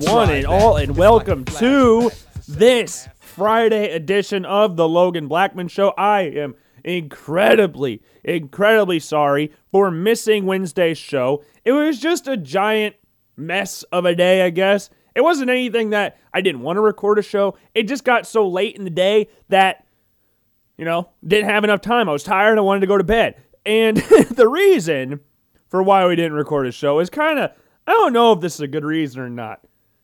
one and all, and welcome to this Friday edition of the Logan Blackman Show. I am incredibly, incredibly sorry for missing Wednesday's show. It was just a giant mess of a day, I guess. It wasn't anything that I didn't want to record a show. It just got so late in the day that you know, didn't have enough time. I was tired. I wanted to go to bed. And the reason for why we didn't record a show is kind of, I don't know if this is a good reason or not.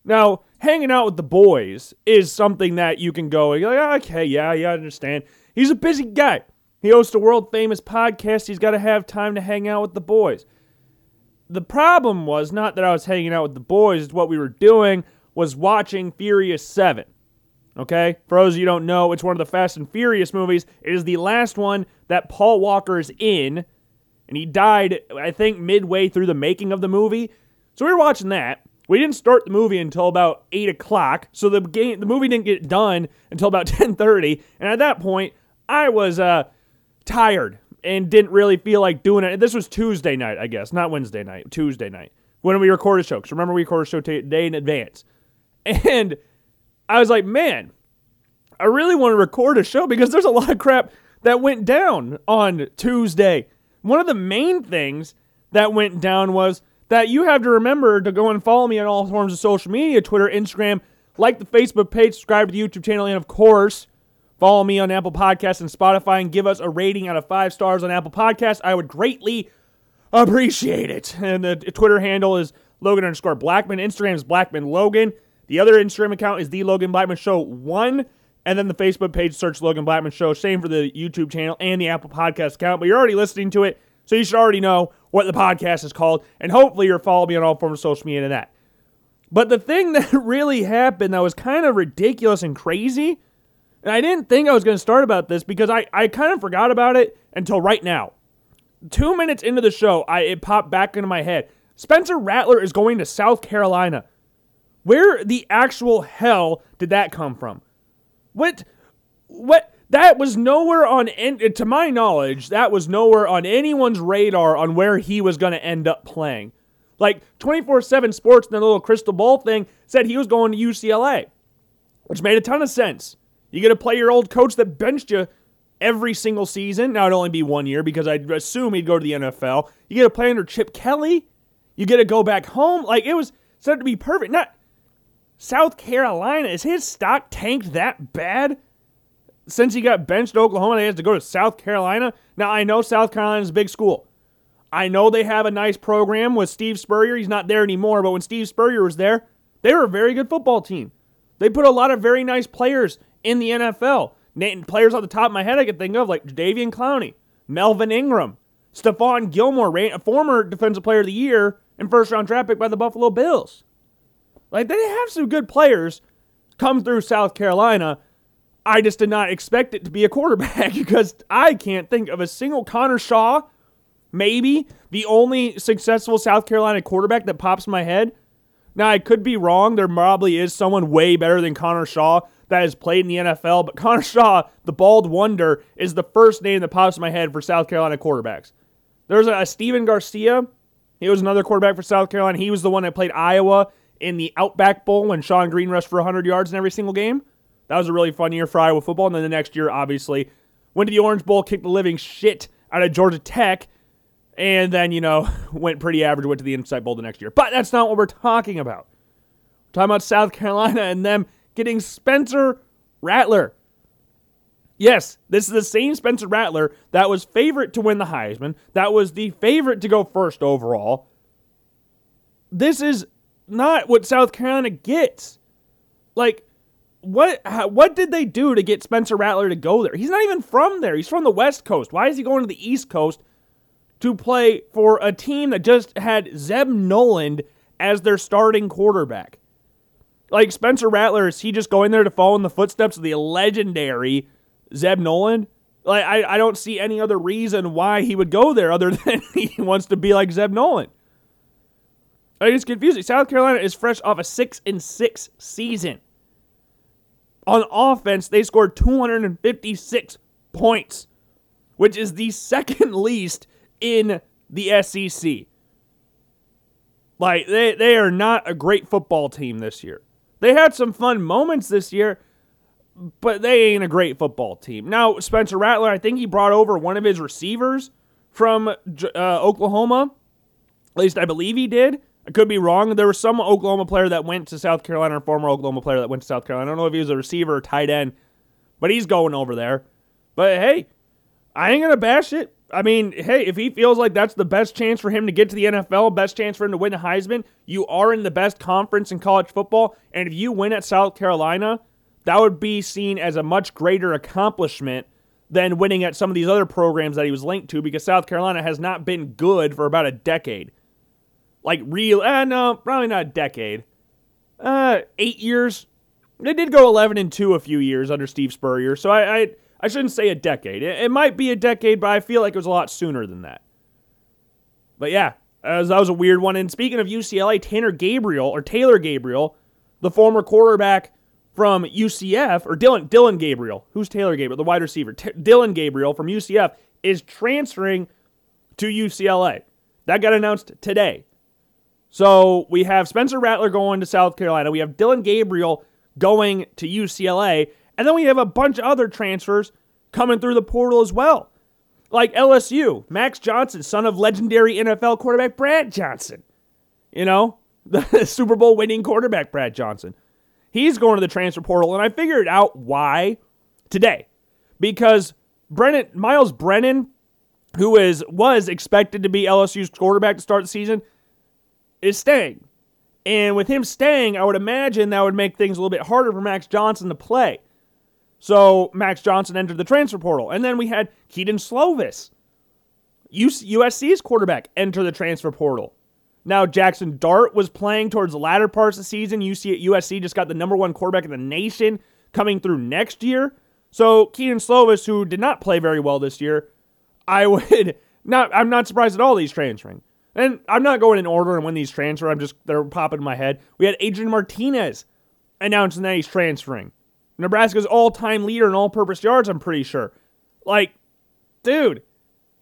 Now, hanging out with the boys is something that you can go, like, okay, yeah, yeah, I understand. He's a busy guy. He hosts a world famous podcast. He's got to have time to hang out with the boys. The problem was not that I was hanging out with the boys, it's what we were doing was watching Furious 7. Okay? For those you don't know, it's one of the Fast and Furious movies. It is the last one that Paul Walker is in, and he died, I think, midway through the making of the movie. So we were watching that. We didn't start the movie until about eight o'clock, so the game, the movie didn't get done until about ten thirty. And at that point, I was uh, tired and didn't really feel like doing it. This was Tuesday night, I guess, not Wednesday night, Tuesday night when we recorded show. Because remember, we recorded show t- day in advance, and I was like, man, I really want to record a show because there's a lot of crap that went down on Tuesday. One of the main things that went down was that you have to remember to go and follow me on all forms of social media Twitter, Instagram, like the Facebook page, subscribe to the YouTube channel, and of course, follow me on Apple Podcasts and Spotify and give us a rating out of five stars on Apple Podcasts. I would greatly appreciate it. And the Twitter handle is Logan underscore Blackman. Instagram is Blackman Logan. The other Instagram account is the Logan Blackman Show one. And then the Facebook page, search Logan Blackman Show. Same for the YouTube channel and the Apple Podcast account. But you're already listening to it, so you should already know what the podcast is called. And hopefully you're following me on all forms of social media and that. But the thing that really happened that was kind of ridiculous and crazy, and I didn't think I was going to start about this because I, I kind of forgot about it until right now two minutes into the show, I it popped back into my head. Spencer Rattler is going to South Carolina. Where the actual hell did that come from? What? What? That was nowhere on, to my knowledge, that was nowhere on anyone's radar on where he was going to end up playing. Like 24 7 Sports and the little crystal ball thing said he was going to UCLA, which made a ton of sense. You get to play your old coach that benched you every single season. Now it'd only be one year because I'd assume he'd go to the NFL. You get to play under Chip Kelly. You get to go back home. Like it was said to be perfect. Not South Carolina. Is his stock tanked that bad? Since he got benched at Oklahoma, they has to go to South Carolina. Now I know South Carolina's a big school. I know they have a nice program with Steve Spurrier. He's not there anymore, but when Steve Spurrier was there, they were a very good football team. They put a lot of very nice players in the NFL. Players off the top of my head I can think of like Jadeveon Clowney, Melvin Ingram, Stephon Gilmore, a former Defensive Player of the Year and first round draft pick by the Buffalo Bills. Like they have some good players come through South Carolina. I just did not expect it to be a quarterback because I can't think of a single Connor Shaw, maybe the only successful South Carolina quarterback that pops in my head. Now, I could be wrong. There probably is someone way better than Connor Shaw that has played in the NFL, but Connor Shaw, the bald wonder, is the first name that pops in my head for South Carolina quarterbacks. There's a, a Stephen Garcia. He was another quarterback for South Carolina. He was the one that played Iowa in the Outback Bowl when Shonn Greene rushed for 100 yards in every single game. That was a really fun year for Iowa football. And then the next year, obviously, went to the Orange Bowl, kicked the living shit out of Georgia Tech, and then, you know, went pretty average, went to the Insight Bowl the next year. But that's not what we're talking about. We're talking about South Carolina and them getting Spencer Rattler. Yes, this is the same Spencer Rattler that was favorite to win the Heisman, that was the favorite to go first overall. This is not what South Carolina gets. Like, what what did they do to get Spencer Rattler to go there? He's not even from there. He's from the West Coast. Why is he going to the East Coast to play for a team that just had Zeb Noland as their starting quarterback? Like Spencer Rattler, is he just going there to follow in the footsteps of the legendary Zeb Noland? Like I, I don't see any other reason why he would go there other than he wants to be like Zeb Noland. Like, it's confusing. South Carolina is fresh off a six and six season. On offense, they scored 256 points, which is the second least in the SEC. Like they they are not a great football team this year. They had some fun moments this year, but they ain't a great football team. Now, Spencer Rattler, I think he brought over one of his receivers from uh, Oklahoma. At least I believe he did. I could be wrong. There was some Oklahoma player that went to South Carolina, or former Oklahoma player that went to South Carolina. I don't know if he was a receiver or tight end, but he's going over there. But hey, I ain't gonna bash it. I mean, hey, if he feels like that's the best chance for him to get to the NFL, best chance for him to win the Heisman, you are in the best conference in college football. And if you win at South Carolina, that would be seen as a much greater accomplishment than winning at some of these other programs that he was linked to because South Carolina has not been good for about a decade. Like, real, eh, no, probably not a decade. Uh, eight years. They did go 11 and 2 a few years under Steve Spurrier, so I, I I shouldn't say a decade. It, it, might be a decade, but I feel like it was a lot sooner than that. But yeah, as that was a weird one. And speaking of UCLA, Tanner Gabriel or Taylor Gabriel, the former quarterback from UCF, or Dillon, Dillon Gabriel, who's Taylor Gabriel, the wide receiver, T- Dillon Gabriel from UCF is transferring to UCLA. That got announced today. So we have Spencer Rattler going to South Carolina. We have Dillon Gabriel going to UCLA. And then we have a bunch of other transfers coming through the portal as well. Like LSU, Max Johnson, son of legendary NFL quarterback Brad Johnson. You know, the Super Bowl winning quarterback Brad Johnson. He's going to the transfer portal, and I figured out why today. Because Brennan Myles Brennan, who is was expected to be LSU's quarterback to start the season, is staying. And with him staying, I would imagine that would make things a little bit harder for Max Johnson to play. So Max Johnson entered the transfer portal. And then we had Kedon Slovis, USC's quarterback, enter the transfer portal. Now, Jaxson Dart was playing towards the latter parts of the season. UC, USC just got the number one quarterback in the nation coming through next year. So Kedon Slovis, who did not play very well this year, I would not. I'm not surprised at all he's transferring. And I'm not going in order and when these transfer. I'm just they're popping in my head. We had Adrian Martinez announcing that he's transferring. Nebraska's all time leader in all purpose yards, I'm pretty sure. Like, dude,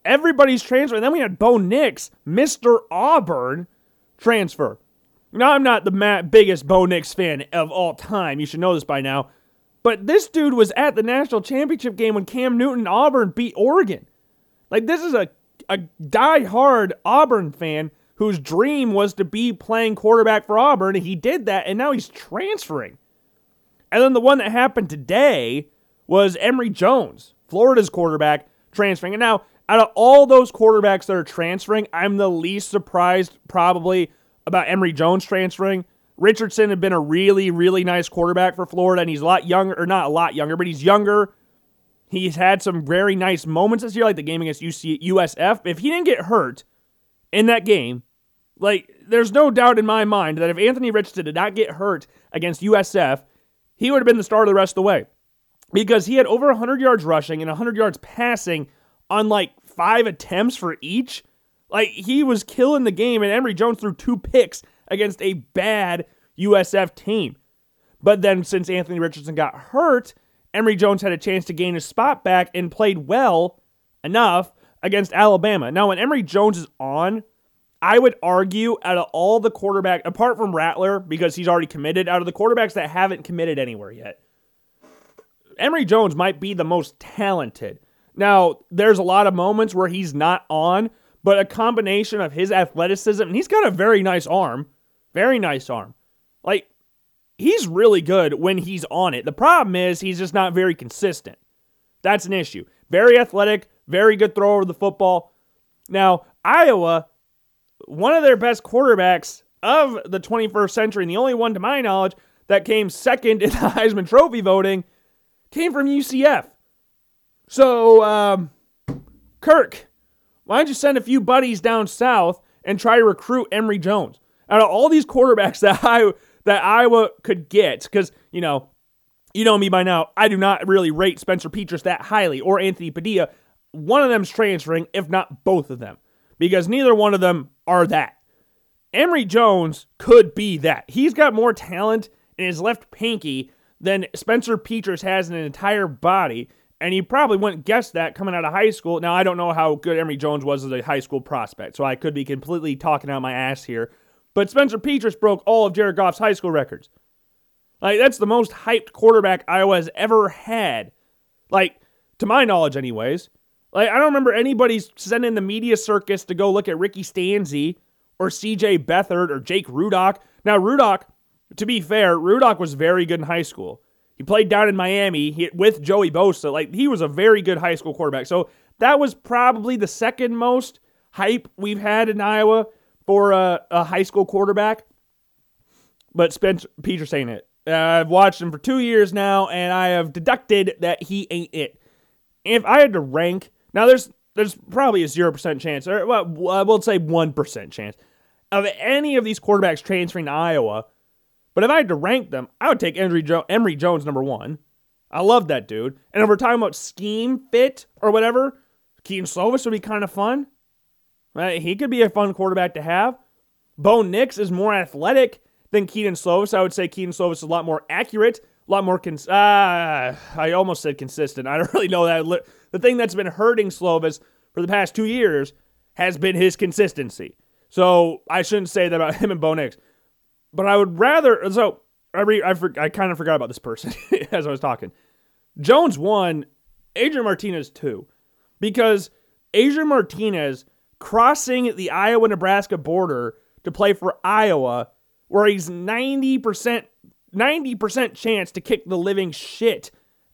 everybody's transferring. Then we had Bo Nix, Mr. Auburn, transfer. Now, I'm not the biggest Bo Nix fan of all time. You should know this by now. But this dude was at the national championship game when Cam Newton Auburn beat Oregon. Like, this is a, a die-hard Auburn fan whose dream was to be playing quarterback for Auburn, and he did that, and now he's transferring. And then the one that happened today was Emory Jones, Florida's quarterback, transferring. And now, out of all those quarterbacks that are transferring, I'm the least surprised probably about Emory Jones transferring. Richardson had been a really, really nice quarterback for Florida, and he's a lot younger, or not a lot younger, but he's younger. He's had some very nice moments this year, like the game against UC, USF. If he didn't get hurt in that game, like, there's no doubt in my mind that if Anthony Richardson did not get hurt against USF, he would have been the starter the rest of the way because he had over 100 yards rushing and 100 yards passing on like five attempts for each. Like he was killing the game, and Emory Jones threw two picks against a bad USF team. But then, since Anthony Richardson got hurt, Emory Jones had a chance to gain his spot back and played well enough against Alabama. Now, when Emory Jones is on, I would argue out of all the quarterback, apart from Rattler, because he's already committed, out of the quarterbacks that haven't committed anywhere yet, Emory Jones might be the most talented. Now, there's a lot of moments where he's not on, but a combination of his athleticism, and he's got a very nice arm, very nice arm. Like, he's really good when he's on it. The problem is he's just not very consistent. That's an issue. Very athletic, very good thrower of the football. Now, Iowa one of their best quarterbacks of the 21st century, and the only one to my knowledge that came second in the Heisman Trophy voting, came from UCF. So, um, Kirk, why don't you send a few buddies down south and try to recruit Emory Jones? Out of all these quarterbacks that I that Iowa could get, because you know, you know me by now, I do not really rate Spencer Petras that highly or Anthony Padilla. One of them's transferring, if not both of them because neither one of them are that. Emory Jones could be that. He's got more talent in his left pinky than Spencer Petras has in an entire body, and you probably wouldn't guess that coming out of high school. Now, I don't know how good Emory Jones was as a high school prospect, so I could be completely talking out my ass here. But Spencer Petras broke all of Jared Goff's high school records. Like, that's the most hyped quarterback Iowa has ever had. Like, to my knowledge, anyways. Like, I don't remember anybody sending the media circus to go look at Ricky Stanzi or CJ Beathard or Jake Rudock. Now, Rudock, to be fair, Rudock was very good in high school. He played down in Miami with Joey Bosa. Like, he was a very good high school quarterback. So, that was probably the second most hype we've had in Iowa for a, a high school quarterback. But Spencer Petras ain't it. Uh, I've watched him for two years now, and I have deducted that he ain't it. If I had to rank, now there's there's probably a zero percent chance, or well, I will say one percent chance of any of these quarterbacks transferring to Iowa. But if I had to rank them, I would take Emory, jo- Emory Jones number one. I love that dude. And if we're talking about scheme fit or whatever, Kedon Slovis would be kind of fun. Right? He could be a fun quarterback to have. Bo Nix is more athletic than Kedon Slovis. I would say Kedon Slovis is a lot more accurate, a lot more. Cons- uh, I almost said consistent. I don't really know that. The thing that's been hurting Slovis for the past two years has been his consistency. So I shouldn't say that about him and Bo Nix. But I would rather. So I, re, I, for, I kind of forgot about this person as I was talking. Jones one, Adrian Martinez two, because Adrian Martinez crossing the Iowa Nebraska border to play for Iowa, where he's 90% 90% chance to kick the living shit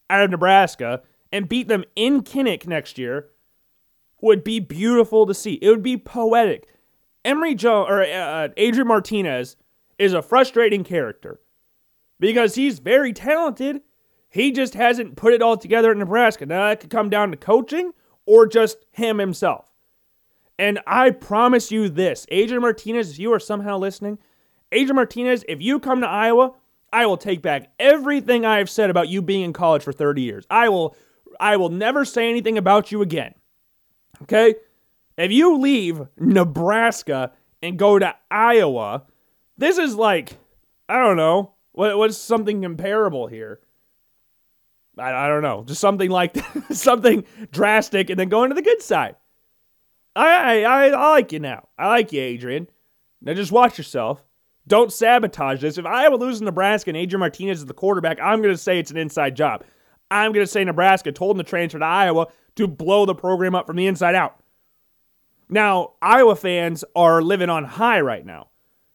out of Nebraska and beat them in Kinnick next year would be beautiful to see. It would be poetic. Emory Joe or uh, Adrian Martinez is a frustrating character because he's very talented. He just hasn't put it all together in Nebraska. Now that could come down to coaching or just him himself. And I promise you this Adrian Martinez, if you are somehow listening, Adrian Martinez, if you come to Iowa, I will take back everything I have said about you being in college for 30 years. I will I will never say anything about you again. Okay? If you leave Nebraska and go to Iowa, this is like I don't know, what, what's something comparable here? I, I don't know, just something like something drastic and then going to the good side. I, I, I like you now. I like you, Adrian. Now just watch yourself. Don't sabotage this. If Iowa loses Nebraska and Adrian Martinez is the quarterback, I'm going to say it's an inside job. I'm going to say Nebraska told him to transfer to Iowa to blow the program up from the inside out. Now, Iowa fans are living on high right now.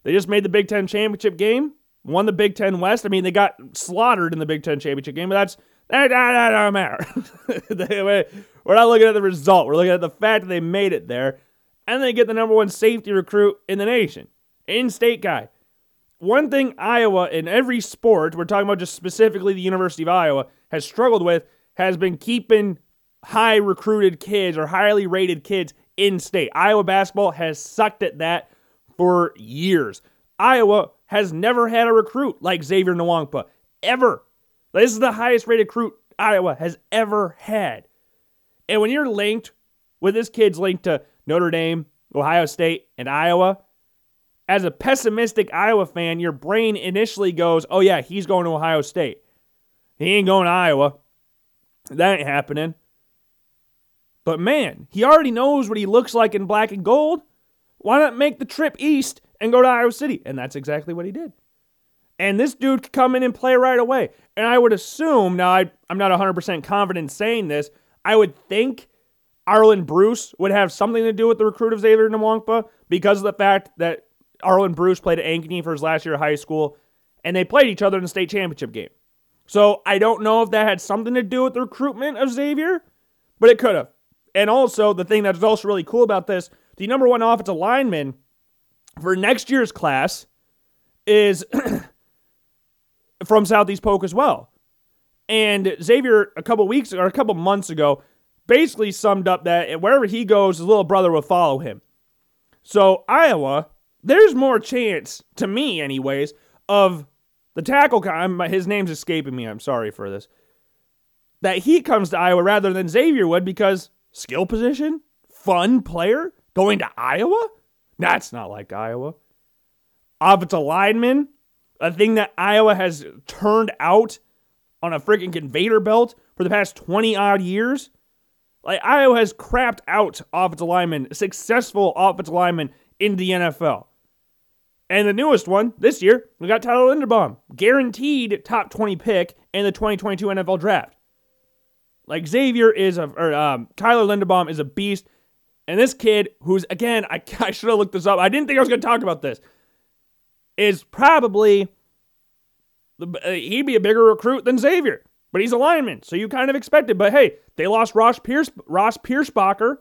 They just made the Big Ten championship game, won the Big Ten West. I mean, they got slaughtered in the Big Ten championship game, but that's that, that, that don't matter. We're not looking at the result. We're looking at the fact that they made it there, and they get the number one safety recruit in the nation, in-state guy. One thing Iowa in every sport, we're talking about just specifically the University of Iowa, has struggled with has been keeping high recruited kids or highly rated kids in state. Iowa basketball has sucked at that for years. Iowa has never had a recruit like Xavier Nwankpa, ever. This is the highest rated recruit Iowa has ever had. And when you're linked with this kid's linked to Notre Dame, Ohio State, and Iowa, as a pessimistic Iowa fan, your brain initially goes, oh, yeah, he's going to Ohio State. He ain't going to Iowa. That ain't happening. But man, he already knows what he looks like in black and gold. Why not make the trip east and go to Iowa City? And that's exactly what he did. And this dude could come in and play right away. And I would assume, now I, I'm not 100% confident saying this, I would think Arland Bruce would have something to do with the recruit of Xavier Nwankpa because of the fact that Arland Bruce played at Ankeny for his last year of high school, and they played each other in the state championship game. So I don't know if that had something to do with the recruitment of Xavier, but it could have. And also, the thing that's also really cool about this, the number one offensive lineman for next year's class is from Southeast Polk as well. And Xavier, a couple weeks or a couple months ago, basically summed up that wherever he goes, his little brother will follow him. So, Iowa, there's more chance, to me, anyways, of the tackle. His name's escaping me. I'm sorry for this. That he comes to Iowa rather than Xavier would because skill position, fun player, going to Iowa? That's not like Iowa. Offensive lineman, a thing that Iowa has turned out on a freaking conveyor belt for the past 20 odd years. Like Iowa has crapped out offensive linemen, successful offensive linemen in the NFL. And the newest one this year, we got Tyler Linderbaum, guaranteed top 20 pick in the 2022 NFL draft. Like Xavier is a, or um, Kyler Linderbaum is a beast. And this kid, who's again, I, I should have looked this up. I didn't think I was going to talk about this. Is probably Uh, he'd be a bigger recruit than Xavier, but he's a lineman, so you kind of expect it. But hey, they lost Ross Pierce, Ross Pierschbacher,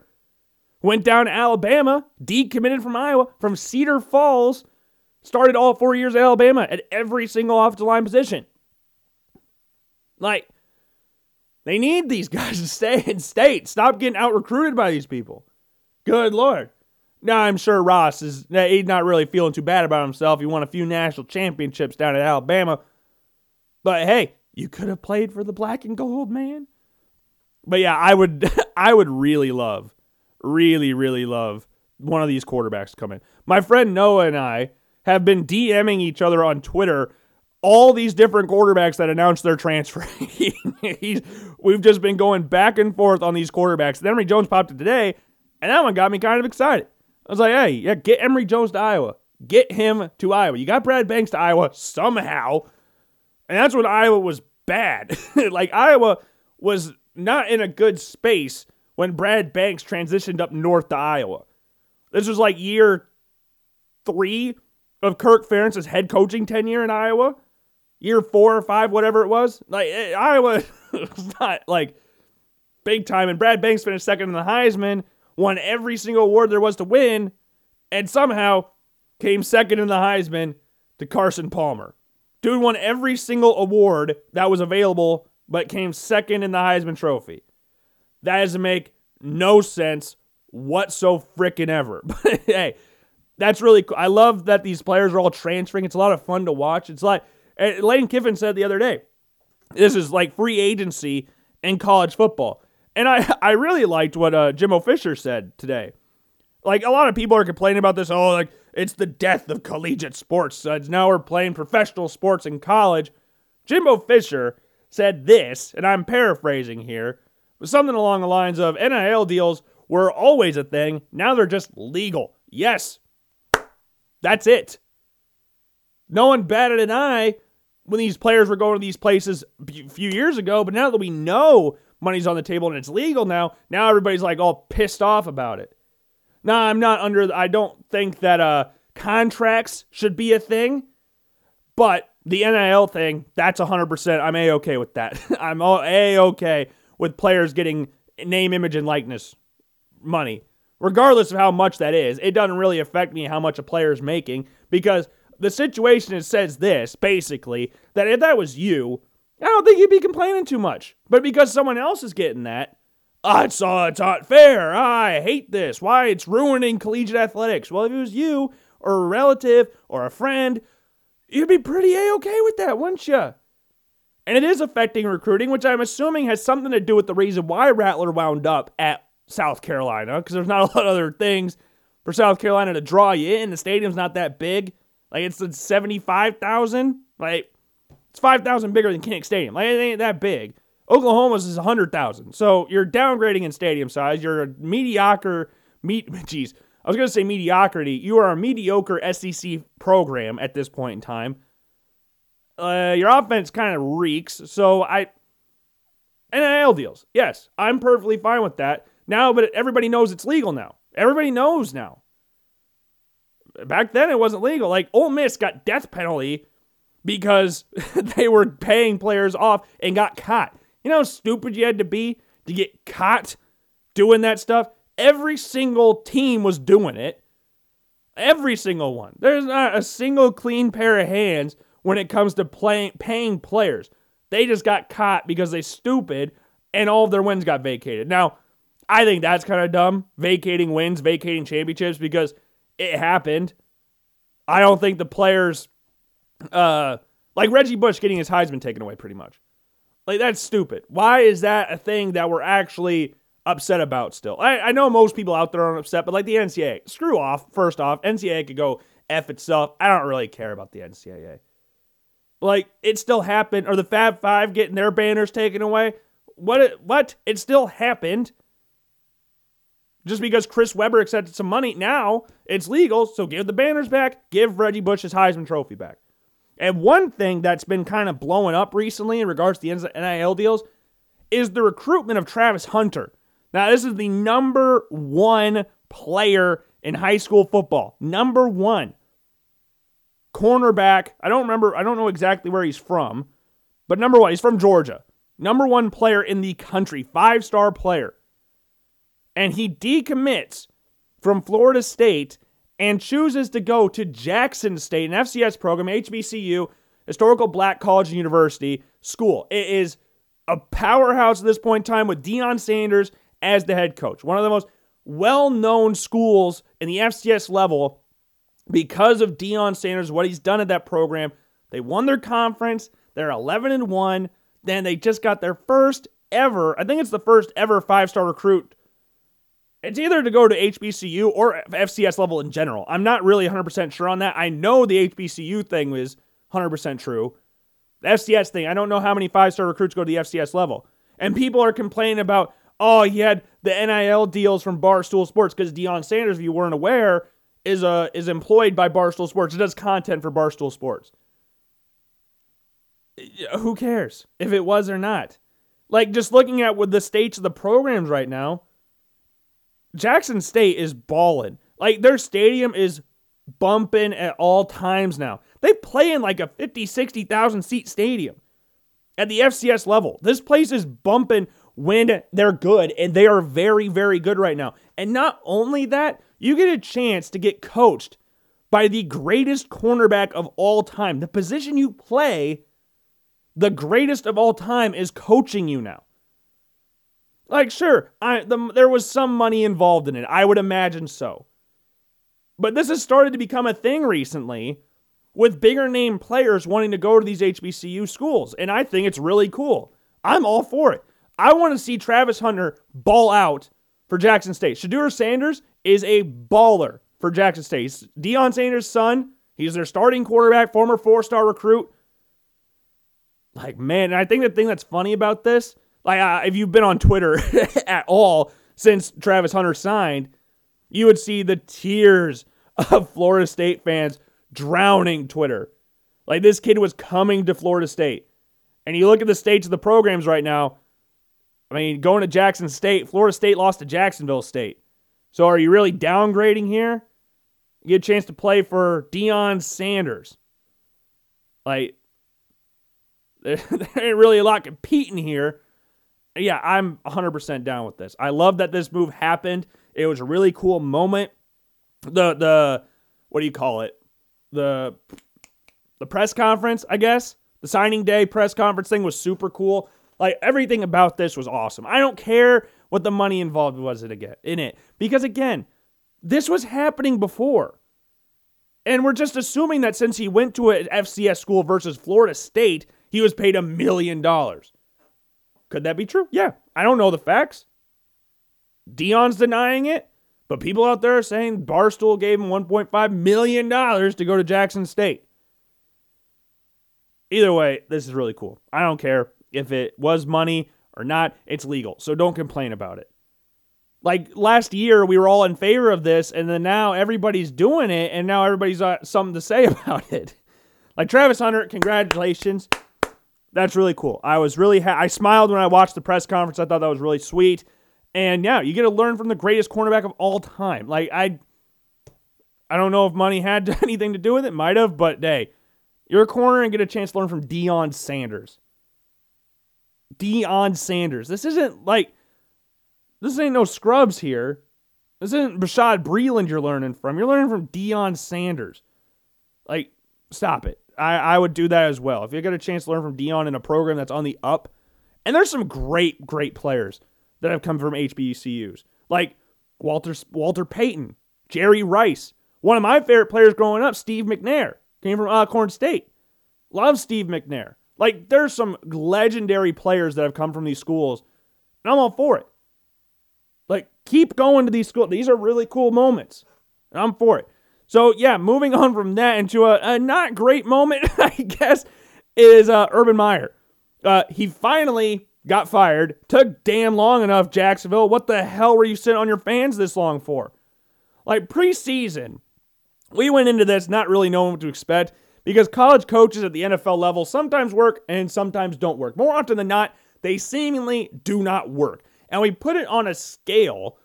went down to Alabama, decommitted from Iowa, from Cedar Falls, started all four years at Alabama at every single offensive line position. Like, they need these guys to stay in state. Stop getting out recruited by these people. Good Lord. Now, I'm sure Ross is he's not really feeling too bad about himself. He won a few national championships down at Alabama. But hey, you could have played for the black and gold, man. But yeah, I would I would really love, really, really love one of these quarterbacks to come in. My friend Noah and I have been DMing each other on Twitter all these different quarterbacks that announced their transfer. we've just been going back and forth on these quarterbacks. Then Emory Jones popped it today, and that one got me kind of excited. I was like, hey, yeah, get Emory Jones to Iowa. Get him to Iowa. You got Brad Banks to Iowa somehow. And that's when Iowa was bad. like Iowa was not in a good space when Brad Banks transitioned up north to Iowa. This was like year three of Kirk Ferentz's head coaching tenure in Iowa. Year four or five, whatever it was. Like eh, Iowa was not like big time. And Brad Banks finished second in the Heisman won every single award there was to win, and somehow came second in the Heisman to Carson Palmer. Dude won every single award that was available, but came second in the Heisman Trophy. That doesn't make no sense whatso frickin' ever. But hey, that's really cool. I love that these players are all transferring. It's a lot of fun to watch. It's like Lane Kiffin said the other day. This is like free agency in college football. And I, I really liked what uh, Jimbo Fisher said today. Like, a lot of people are complaining about this. Oh, like, it's the death of collegiate sports. Uh, now we're playing professional sports in college. Jimbo Fisher said this, and I'm paraphrasing here, but something along the lines of NIL deals were always a thing. Now they're just legal. Yes, that's it. No one batted an eye when these players were going to these places a few years ago, but now that we know money's on the table and it's legal now, now everybody's like all pissed off about it. Now, I'm not under, I don't think that uh, contracts should be a thing, but the NIL thing, that's 100%. I'm A okay with that. I'm A okay with players getting name, image, and likeness money. Regardless of how much that is, it doesn't really affect me how much a player is making because the situation it says this basically that if that was you, I don't think you'd be complaining too much. But because someone else is getting that, oh, it's, uh, it's not fair. I hate this. Why? It's ruining collegiate athletics. Well, if it was you or a relative or a friend, you'd be pretty A-okay with that, wouldn't you? And it is affecting recruiting, which I'm assuming has something to do with the reason why Rattler wound up at South Carolina, because there's not a lot of other things for South Carolina to draw you in. The stadium's not that big. Like, it's 75,000. Like, it's 5,000 bigger than Kinnick Stadium. Like, it ain't that big. Oklahoma's is 100,000. So you're downgrading in stadium size. You're a mediocre, me, geez, I was going to say mediocrity. You are a mediocre SEC program at this point in time. Uh, your offense kind of reeks. So I, NIL deals. Yes, I'm perfectly fine with that now, but everybody knows it's legal now. Everybody knows now. Back then, it wasn't legal. Like Ole Miss got death penalty because they were paying players off and got caught. You know how stupid you had to be to get caught doing that stuff? Every single team was doing it. Every single one. There's not a single clean pair of hands when it comes to playing, paying players. They just got caught because they stupid and all of their wins got vacated. Now, I think that's kind of dumb, vacating wins, vacating championships because it happened. I don't think the players uh, like Reggie Bush getting his Heisman taken away, pretty much. Like that's stupid. Why is that a thing that we're actually upset about still? I, I know most people out there aren't upset, but like the NCAA, screw off. First off, NCAA could go f itself. I don't really care about the NCAA. Like it still happened, or the Fab Five getting their banners taken away. What? It, what? It still happened. just because Chris Webber accepted some money. Now it's legal, so give the banners back, give Reggie Bush his Heisman Trophy back. And one thing that's been kind of blowing up recently in regards to the NIL deals is the recruitment of Travis Hunter. Now, this is the number one player in high school football. Number one. Cornerback. I don't remember, I don't know exactly where he's from, but number one, he's from Georgia. Number one player in the country, five star player and he decommits from Florida State and chooses to go to Jackson State, an FCS program, HBCU, Historical Black College and University school. It is a powerhouse at this point in time with Deion Sanders as the head coach. One of the most well known schools in the FCS level because of Deion Sanders, what he's done at that program. They won their conference, they're 11 and 1. Then they just got their first ever, I think it's the first ever five star recruit it's either to go to HBCU or FCS level in general. I'm not really 100% sure on that. I know the HBCU thing was 100% true. The FCS thing, I don't know how many five star recruits go to the FCS level. And people are complaining about, oh, he had the NIL deals from Barstool Sports because Deion Sanders, if you weren't aware, is uh, is employed by Barstool Sports. It does content for Barstool Sports. Who cares if it was or not? Like just looking at what the states of the programs right now, Jackson State is balling. Like their stadium is bumping at all times now. They play in like a 50, 60,000 seat stadium at the FCS level. This place is bumping when they're good, and they are very, very good right now. And not only that, you get a chance to get coached by the greatest cornerback of all time. The position you play, the greatest of all time, is coaching you now. Like, sure, I, the, there was some money involved in it. I would imagine so. But this has started to become a thing recently with bigger name players wanting to go to these HBCU schools. And I think it's really cool. I'm all for it. I want to see Travis Hunter ball out for Jackson State. Shedeur Sanders is a baller for Jackson State. Deion Sanders' son. He's their starting quarterback, former four star recruit. Like, man, I think the thing that's funny about this like, uh, if you've been on Twitter at all since Travis Hunter signed, you would see the tears of Florida State fans drowning Twitter. Like, this kid was coming to Florida State. And you look at the states of the programs right now. I mean, going to Jackson State, Florida State lost to Jacksonville State. So are you really downgrading here? You get a chance to play for Deion Sanders. Like, there ain't really a lot competing here yeah, I'm 100% down with this. I love that this move happened. It was a really cool moment. The the what do you call it? The the press conference, I guess. The signing day press conference thing was super cool. Like everything about this was awesome. I don't care what the money involved was in it because again, this was happening before. And we're just assuming that since he went to an FCS school versus Florida State, he was paid a million dollars. Could that be true? Yeah. I don't know the facts. Deion's denying it, but people out there are saying Barstool gave him $1.5 million to go to Jackson State. Either way, this is really cool. I don't care if it was money or not, it's legal. So don't complain about it. Like last year, we were all in favor of this, and then now everybody's doing it, and now everybody's got something to say about it. Like Travis Hunter, congratulations that's really cool. I was really ha- I smiled when I watched the press conference. I thought that was really sweet. And yeah, you get to learn from the greatest cornerback of all time. Like I I don't know if money had anything to do with it, might have, but hey, you're a corner and get a chance to learn from Deion Sanders. Deion Sanders. This isn't like this ain't no scrubs here. This isn't Bashad Breeland you're learning from. You're learning from Deion Sanders. Like, stop it. I, I would do that as well. If you get a chance to learn from Deion in a program that's on the up, and there's some great, great players that have come from HBCUs, like Walter Walter Payton, Jerry Rice. One of my favorite players growing up, Steve McNair, came from Alcorn State. Love Steve McNair. Like there's some legendary players that have come from these schools, and I'm all for it. Like keep going to these schools. These are really cool moments. And I'm for it. So yeah, moving on from that into a, a not great moment, I guess, is uh, Urban Meyer. Uh, he finally got fired. Took damn long enough, Jacksonville. What the hell were you sitting on your fans this long for? Like preseason, we went into this not really knowing what to expect because college coaches at the NFL level sometimes work and sometimes don't work. More often than not, they seemingly do not work. And we put it on a scale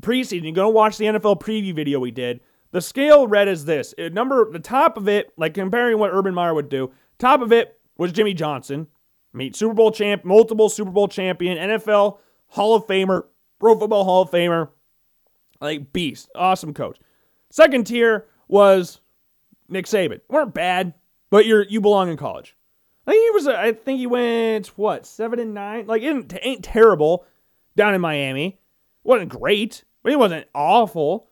preseason. You're going to watch the NFL preview video we did. The scale read as this. It number the top of it, like comparing what Urban Meyer would do. Top of it was Jimmy Johnson, meet Super Bowl champ, multiple Super Bowl champion, NFL Hall of Famer, Pro Football Hall of Famer, like beast, awesome coach. Second tier was Nick Saban. weren't bad, but you're you belong in college. I think he was. I think he went what seven and nine. Like it ain't terrible down in Miami. wasn't great, but he wasn't awful.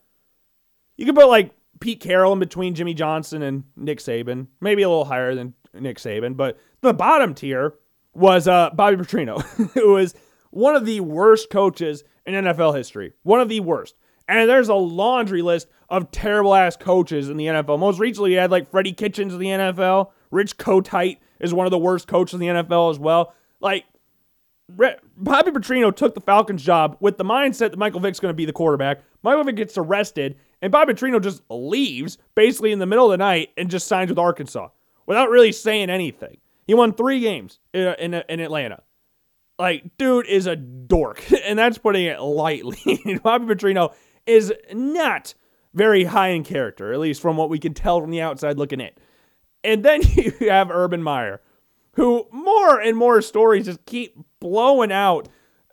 You could put like Pete Carroll in between Jimmy Johnson and Nick Saban, maybe a little higher than Nick Saban, but the bottom tier was uh, Bobby Petrino, who was one of the worst coaches in NFL history. One of the worst. And there's a laundry list of terrible ass coaches in the NFL. Most recently, you had like Freddie Kitchens in the NFL. Rich Kotite is one of the worst coaches in the NFL as well. Like, Bobby Petrino took the Falcons job with the mindset that Michael Vick's going to be the quarterback. Michael Vick gets arrested, and Bobby Petrino just leaves basically in the middle of the night and just signs with Arkansas without really saying anything. He won three games in, in, in Atlanta. Like, dude is a dork, and that's putting it lightly. Bobby Petrino is not very high in character, at least from what we can tell from the outside looking in. And then you have Urban Meyer, who more and more stories just keep blowing out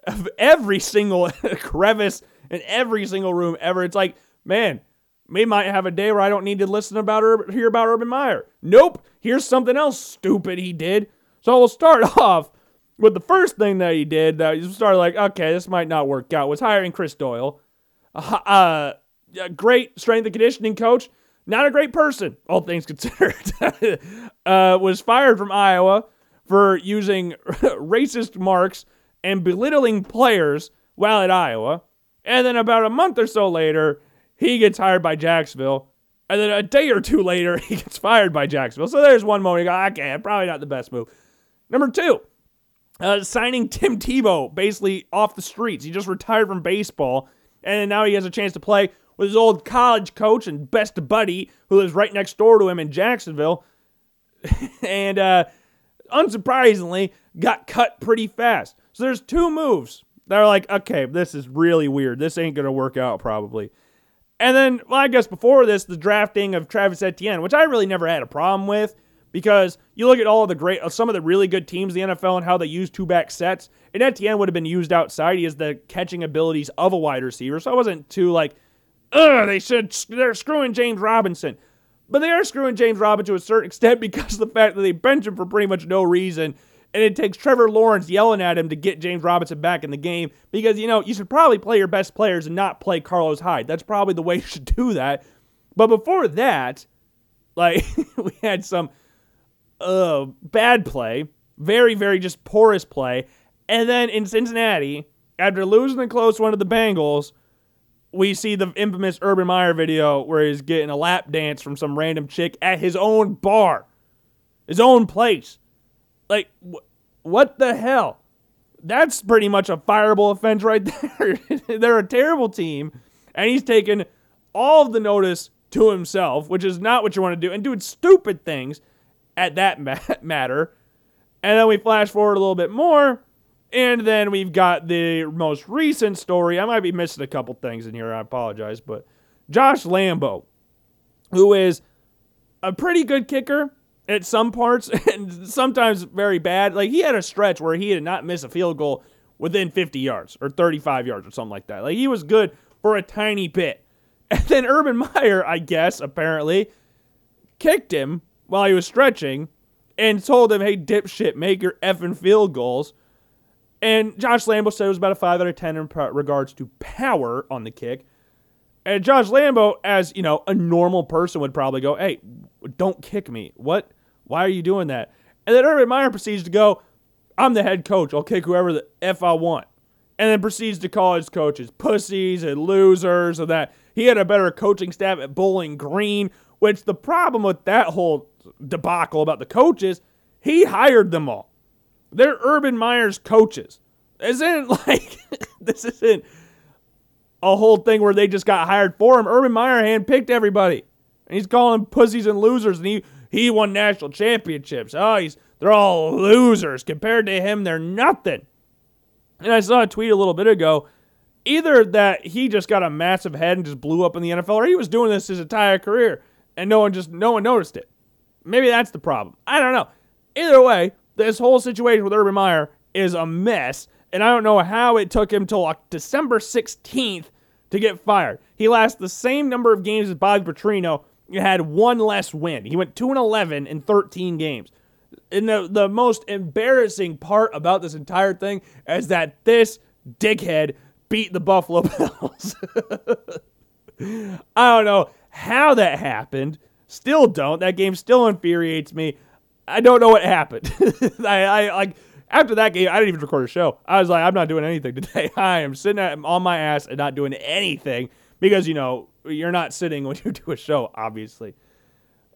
of every single crevice in every single room ever. It's like, man, we might have a day where I don't need to listen about or hear about Urban Meyer. Nope, here's something else stupid he did. So we'll start off with the first thing that he did that you started like, okay, this might not work out. Was hiring Chris Doyle, uh, uh, great strength and conditioning coach. Not a great person, all things considered. uh, was fired from Iowa for using racist marks and belittling players while at Iowa. And then about a month or so later, he gets hired by Jacksonville. And then a day or two later, he gets fired by Jacksonville. So there's one moment you go, okay, probably not the best move. Number two, uh, signing Tim Tebow basically off the streets. He just retired from baseball, and now he has a chance to play with his old college coach and best buddy who lives right next door to him in Jacksonville. and uh, unsurprisingly, got cut pretty fast. So there's two moves. They're like, okay, this is really weird. This ain't going to work out probably. And then, well, I guess before this, the drafting of Travis Etienne, which I really never had a problem with because you look at all of the great, some of the really good teams in the NFL and how they use two back sets. And Etienne would have been used outside. He has the catching abilities of a wide receiver. So I wasn't too like, ugh, they should, they're screwing James Robinson. But they are screwing James Robinson to a certain extent because of the fact that they bench him for pretty much no reason and it takes Trevor Lawrence yelling at him to get James Robinson back in the game because, you know, you should probably play your best players and not play Carlos Hyde. That's probably the way you should do that. But before that, like, we had some uh, bad play, very, very just porous play. And then in Cincinnati, after losing the close one to the Bengals, we see the infamous Urban Meyer video where he's getting a lap dance from some random chick at his own bar, his own place. Like, wh- what the hell? That's pretty much a fireable offense right there. They're a terrible team, and he's taken all of the notice to himself, which is not what you want to do, and doing stupid things at that ma- matter. And then we flash forward a little bit more, and then we've got the most recent story. I might be missing a couple things in here. I apologize, but Josh Lambo, who is a pretty good kicker, at some parts and sometimes very bad. Like he had a stretch where he did not miss a field goal within 50 yards or 35 yards or something like that. Like he was good for a tiny bit. And then Urban Meyer, I guess, apparently, kicked him while he was stretching and told him, hey, dipshit, make your effing field goals. And Josh Lambo said it was about a 5 out of 10 in regards to power on the kick. And Josh Lambo, as you know, a normal person would probably go, "Hey, don't kick me. What? Why are you doing that?" And then Urban Meyer proceeds to go, "I'm the head coach. I'll kick whoever the f I want." And then proceeds to call his coaches pussies and losers, and that he had a better coaching staff at Bowling Green. Which the problem with that whole debacle about the coaches, he hired them all. They're Urban Meyer's coaches. Isn't like this isn't a whole thing where they just got hired for him. Urban Meyer handpicked everybody. And he's calling pussies and losers, and he he won national championships. Oh, he's they're all losers. Compared to him, they're nothing. And I saw a tweet a little bit ago. Either that he just got a massive head and just blew up in the NFL, or he was doing this his entire career and no one just no one noticed it. Maybe that's the problem. I don't know. Either way, this whole situation with Urban Meyer is a mess, and I don't know how it took him till December 16th to get fired. He lasted the same number of games as Bobby Petrino. Had one less win. He went 2 and 11 in 13 games. And the, the most embarrassing part about this entire thing is that this dickhead beat the Buffalo Bills. I don't know how that happened. Still don't. That game still infuriates me. I don't know what happened. I, I like after that game, I didn't even record a show. I was like, I'm not doing anything today. I am sitting at, on my ass and not doing anything because you know you're not sitting when you do a show, obviously.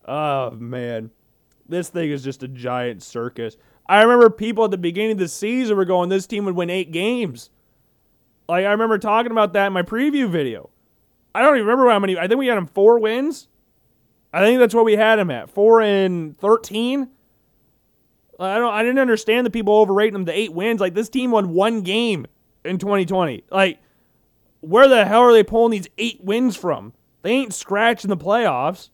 Oh man, this thing is just a giant circus. I remember people at the beginning of the season were going, "This team would win eight games." Like I remember talking about that in my preview video. I don't even remember how many. I think we had him four wins. I think that's what we had him at four and thirteen. I don't. I didn't understand the people overrating him to eight wins. Like this team won one game in 2020. Like where the hell are they pulling these eight wins from? They ain't scratching the playoffs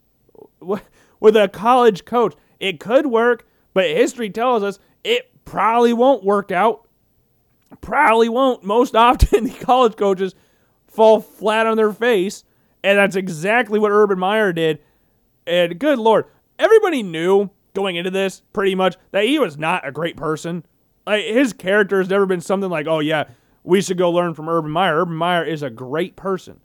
with a college coach. It could work, but history tells us it probably won't work out. Probably won't. Most often, the college coaches fall flat on their face, and that's exactly what Urban Meyer did. And good lord, everybody knew going into this pretty much that he was not a great person. Like his character has never been something like, oh yeah, we should go learn from Urban Meyer. Urban Meyer is a great person.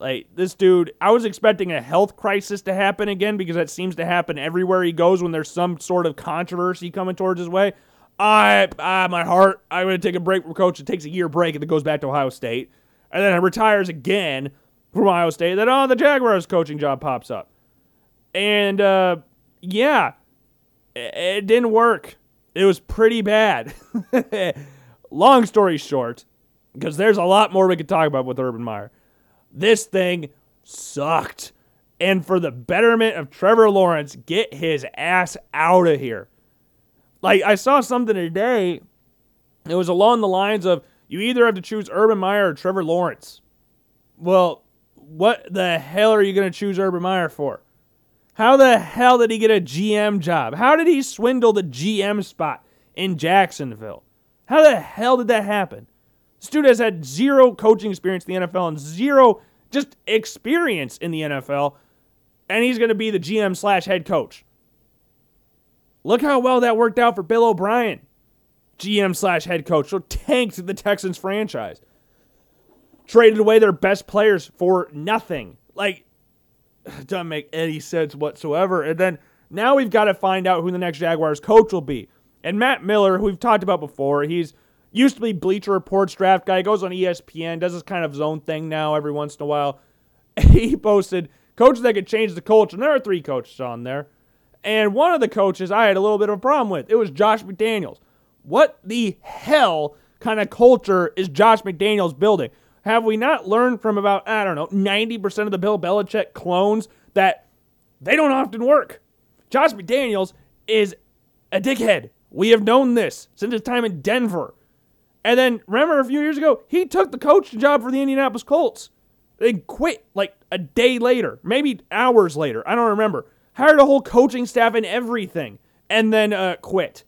Like this dude, I was expecting a health crisis to happen again because that seems to happen everywhere he goes when there's some sort of controversy coming towards his way. I, ah, my heart, I'm gonna take a break from coach. It takes a year break and then goes back to Ohio State, and then retires again from Ohio State. Then oh, the Jaguars coaching job pops up, and uh, yeah, it didn't work. It was pretty bad. Long story short, because there's a lot more we could talk about with Urban Meyer. This thing sucked. And for the betterment of Trevor Lawrence, get his ass out of here. Like, I saw something today. It was along the lines of you either have to choose Urban Meyer or Trevor Lawrence. Well, what the hell are you going to choose Urban Meyer for? How the hell did he get a GM job? How did he swindle the GM spot in Jacksonville? How the hell did that happen? This dude has had zero coaching experience in the NFL and zero just experience in the NFL, and he's going to be the GM slash head coach. Look how well that worked out for Bill O'Brien, GM slash head coach. So tanked the Texans franchise. Traded away their best players for nothing. Like, doesn't make any sense whatsoever. And then now we've got to find out who the next Jaguars coach will be. And Matt Miller, who we've talked about before, he's used to be Bleacher Reports draft guy, goes on ESPN, does this kind of zone thing now every once in a while. He posted coaches that could change the culture, and there are three coaches on there. And one of the coaches I had a little bit of a problem with. It was Josh McDaniels. What the hell kind of culture is Josh McDaniels building? Have we not learned from about, I don't know, 90% of the Bill Belichick clones that they don't often work? Josh McDaniels is a dickhead. We have known this since his time in Denver. And then remember a few years ago, he took the coaching job for the Indianapolis Colts. They quit like a day later, maybe hours later. I don't remember. Hired a whole coaching staff and everything, and then uh, quit.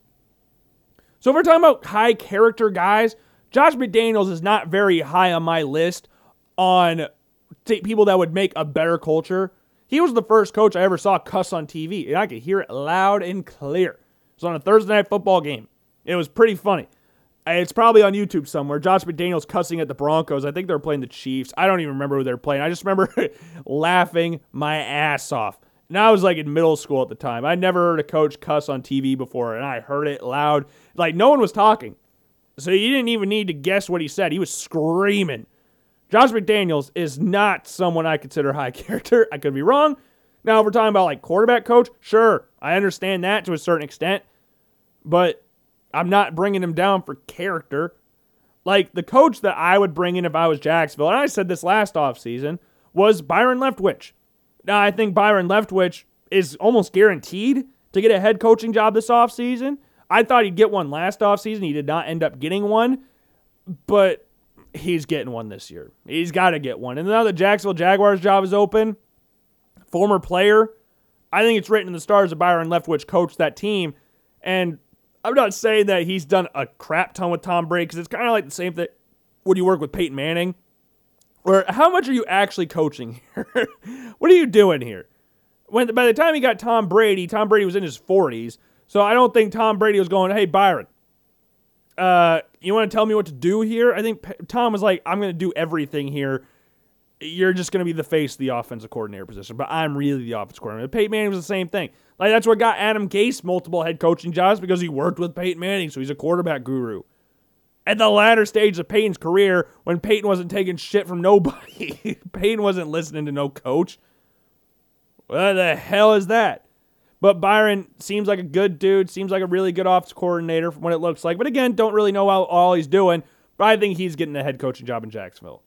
So if we're talking about high character guys, Josh McDaniels is not very high on my list on t- people that would make a better culture. He was the first coach I ever saw cuss on TV, and I could hear it loud and clear. It was on a Thursday night football game. It was pretty funny. It's probably on YouTube somewhere. Josh McDaniels cussing at the Broncos. I think they were playing the Chiefs. I don't even remember who they were playing. I just remember laughing my ass off. And I was like in middle school at the time. I never heard a coach cuss on TV before, and I heard it loud. Like no one was talking. So you didn't even need to guess what he said. He was screaming. Josh McDaniels is not someone I consider high character. I could be wrong. Now, if we're talking about like quarterback coach, sure, I understand that to a certain extent. But I'm not bringing him down for character. Like the coach that I would bring in if I was Jacksonville, and I said this last offseason, was Byron Leftwich. Now, I think Byron Leftwich is almost guaranteed to get a head coaching job this offseason. I thought he'd get one last offseason. He did not end up getting one, but he's getting one this year. He's got to get one. And now the Jacksonville Jaguars job is open, former player, I think it's written in the stars that Byron Leftwich coached that team. And I'm not saying that he's done a crap ton with Tom Brady because it's kind of like the same thing when you work with Peyton Manning. Or how much are you actually coaching here? what are you doing here? When by the time he got Tom Brady, Tom Brady was in his 40s. So I don't think Tom Brady was going, "Hey Byron, uh, you want to tell me what to do here?" I think Tom was like, "I'm going to do everything here you're just going to be the face of the offensive coordinator position. But I'm really the offensive coordinator. Peyton Manning was the same thing. Like that's what got Adam Gase multiple head coaching jobs because he worked with Peyton Manning, so he's a quarterback guru. At the latter stage of Peyton's career, when Peyton wasn't taking shit from nobody, Peyton wasn't listening to no coach. What the hell is that? But Byron seems like a good dude, seems like a really good office coordinator from what it looks like. But again, don't really know how all he's doing. But I think he's getting a head coaching job in Jacksonville.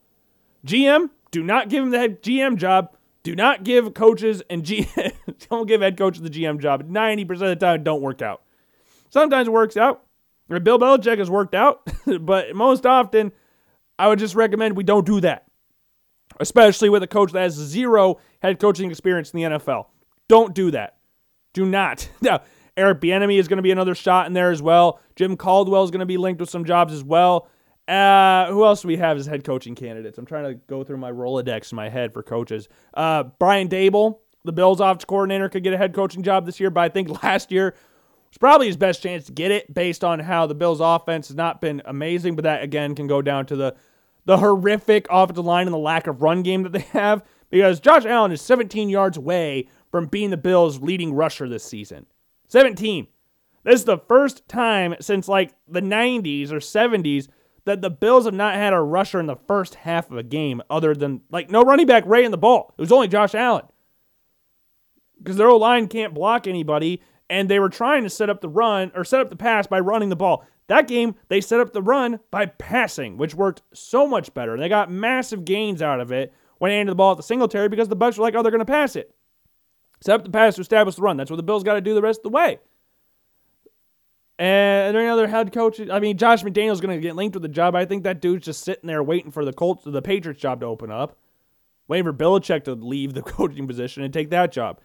GM, do not give him the head GM job. Do not give coaches and don't give head coaches the GM job. 90% of the time, don't work out. Sometimes it works out. Bill Belichick has worked out, but most often, I would just recommend we don't do that, especially with a coach that has zero head coaching experience in the NFL. Don't do that. Do not. Now, Eric Bieniemy is going to be another shot in there as well. Jim Caldwell is going to be linked with some jobs as well. Uh, who else do we have as head coaching candidates? I'm trying to go through my Rolodex in my head for coaches. Uh, Brian Daboll, the Bills offense coordinator, could get a head coaching job this year, but I think last year was probably his best chance to get it based on how the Bills offense has not been amazing. But that again can go down to the the horrific offensive line and the lack of run game that they have because Josh Allen is 17 yards away from being the Bills' leading rusher this season. 17. This is the first time since like the 90s or 70s that the Bills have not had a rusher in the first half of a game other than, like, no running back Ray in the ball. It was only Josh Allen. Because their old line can't block anybody, and they were trying to set up the run or set up the pass by running the ball. That game, they set up the run by passing, which worked so much better. And they got massive gains out of it when they handed the ball at the Singletary because the Bucs were like, oh, they're going to pass it. Set up the pass to establish the run. That's what the Bills got to do the rest of the way. And are there any other head coaches? I mean, Josh McDaniels going to get linked with the job. I think that dude's just sitting there waiting for the Colts, the Patriots job to open up, waiting for Belichick to leave the coaching position and take that job.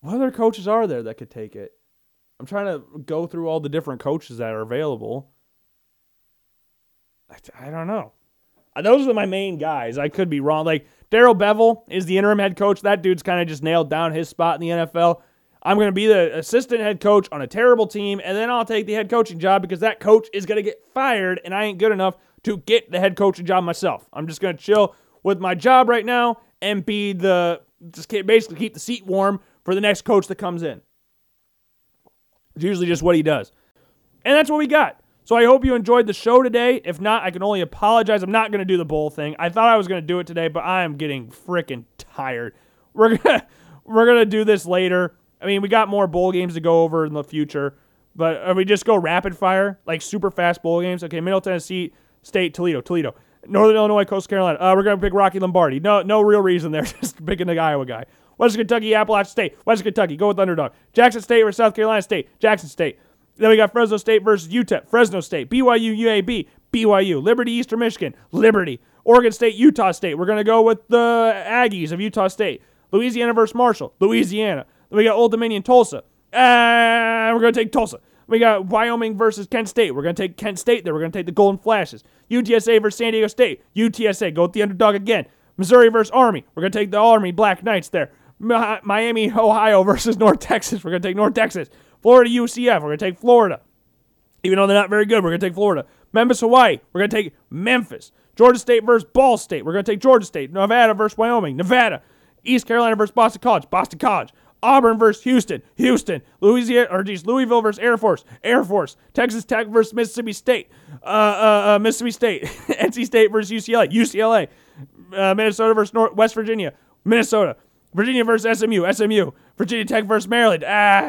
What other coaches are there that could take it? I'm trying to go through all the different coaches that are available. I, I don't know. Uh, those are my main guys. I could be wrong. Like Darrell Bevell is the interim head coach. That dude's kind of just nailed down his spot in the NFL. I'm going to be the assistant head coach on a terrible team, and then I'll take the head coaching job because that coach is going to get fired, and I ain't good enough to get the head coaching job myself. I'm just going to chill with my job right now and be the just basically keep the seat warm for the next coach that comes in. It's usually just what he does. And that's what we got. So I hope you enjoyed the show today. If not, I can only apologize. I'm not going to do the bowl thing. I thought I was going to do it today, but I am getting freaking tired. We're going to we're going to do this later. I mean, we got more bowl games to go over in the future, but we just go rapid fire, like super fast bowl games. Okay, Middle Tennessee State, Toledo, Toledo, Northern Illinois, Coastal Carolina. Uh, we're gonna pick Rocky Lombardi. No, no real reason there. Just picking the Iowa guy. Western Kentucky, Appalachian State. Western Kentucky, go with underdog. Jackson State versus South Carolina State. Jackson State. Then we got Fresno State versus UTEP. Fresno State. BYU, UAB. BYU. Liberty, Eastern Michigan. Liberty. Oregon State, Utah State. We're gonna go with the Aggies of Utah State. Louisiana versus Marshall. Louisiana. We got Old Dominion, Tulsa. Uh, we're going to take Tulsa. We got Wyoming versus Kent State. We're going to take Kent State there. We're going to take the Golden Flashes. UTSA versus San Diego State. UTSA, go with the underdog again. Missouri versus Army. We're going to take the Army Black Knights there. Miami, Ohio versus North Texas. We're going to take North Texas. Florida, UCF. We're going to take Florida. Even though they're not very good, we're going to take Florida. Memphis, Hawaii. We're going to take Memphis. Georgia State versus Ball State. We're going to take Georgia State. Nevada versus Wyoming. Nevada. East Carolina versus Boston College. Boston College. Auburn versus Houston, Houston, Louisiana or geez, Louisville versus Air Force, Air Force, Texas Tech versus Mississippi State, uh, uh, uh, Mississippi State, NC State versus UCLA, UCLA, uh, Minnesota versus North, West Virginia, Minnesota, Virginia versus SMU. SMU. Virginia Tech versus Maryland. Ah,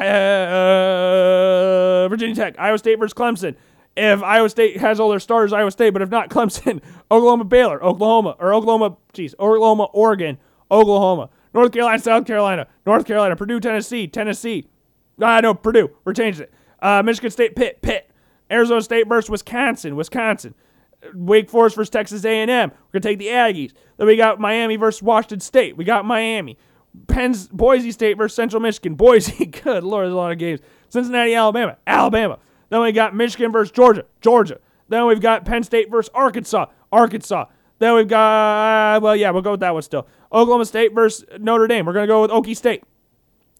uh, Virginia Tech. Iowa State versus Clemson. If Iowa State has all their stars, Iowa State, but if not, Clemson. Oklahoma, Baylor. Oklahoma. Or Oklahoma, geez, Oklahoma, Oregon. Oklahoma. North Carolina, South Carolina. North Carolina. Purdue, Tennessee. Tennessee. Ah, no, Purdue. We're changing it. Uh, Michigan State, Pitt. Pitt. Arizona State versus Wisconsin. Wisconsin. Wake Forest versus Texas A&M. We're gonna take the Aggies. Then we got Miami versus Washington State. We got Miami. Penn's Boise State versus Central Michigan. Boise, good lord, there's a lot of games. Cincinnati, Alabama, Alabama. Then we got Michigan versus Georgia, Georgia. Then we've got Penn State versus Arkansas, Arkansas. Then we've got, well, yeah, we'll go with that one still. Oklahoma State versus Notre Dame. We're gonna go with Okie State.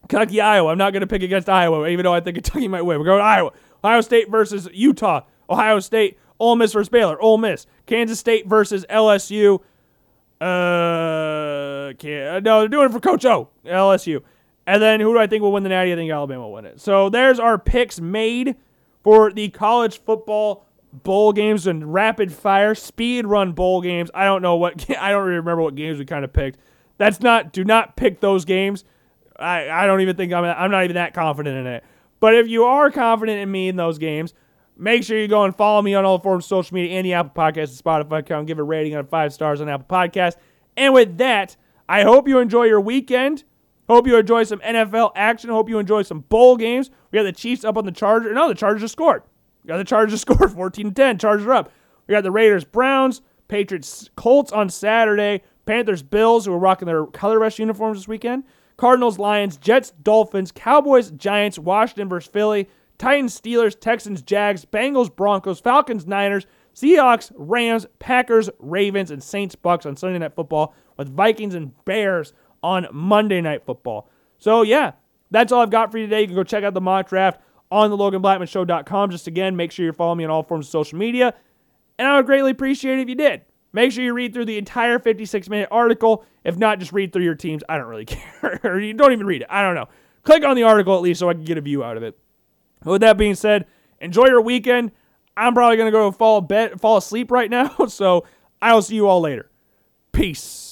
Kentucky, Iowa. I'm not gonna pick against Iowa, even though I think Kentucky might win. We're going to Iowa. Ohio State versus Utah. Ohio State. Ole Miss versus Baylor. Ole Miss. Kansas State versus LSU. Uh, can't, no, they're doing it for Coach O, LSU. And then who do I think will win the Natty? I think Alabama will win it. So there's our picks made for the college football bowl games and rapid fire speed run bowl games. I don't know what I don't really remember what games we kind of picked. That's not do not pick those games. I, I don't even think I'm I'm not even that confident in it. But if you are confident in me in those games, Make sure you go and follow me on all forms of social media and the Apple Podcast and Spotify account. Give a rating on five stars on Apple Podcast. And with that, I hope you enjoy your weekend. Hope you enjoy some NFL action. Hope you enjoy some bowl games. We got the Chiefs up on the Chargers. No, the Chargers just scored. We got the Chargers just scored 14 10. Chargers are up. We got the Raiders, Browns, Patriots, Colts on Saturday. Panthers, Bills, who are rocking their color rush uniforms this weekend. Cardinals, Lions, Jets, Dolphins, Cowboys, Giants, Washington versus Philly. Titans, Steelers, Texans, Jags, Bengals, Broncos, Falcons, Niners, Seahawks, Rams, Packers, Ravens, and Saints Bucs on Sunday Night Football, with Vikings and Bears on Monday Night Football. So, yeah, that's all I've got for you today. You can go check out the mock draft on the LoganBlackmanShow.com. Just again, make sure you're following me on all forms of social media. And I would greatly appreciate it if you did. Make sure you read through the entire 56 minute article. If not, just read through your teams. I don't really care. or you don't even read it. I don't know. Click on the article at least so I can get a view out of it. With that being said, enjoy your weekend. I'm probably going to go fall bed, fall asleep right now, so I'll see you all later. Peace.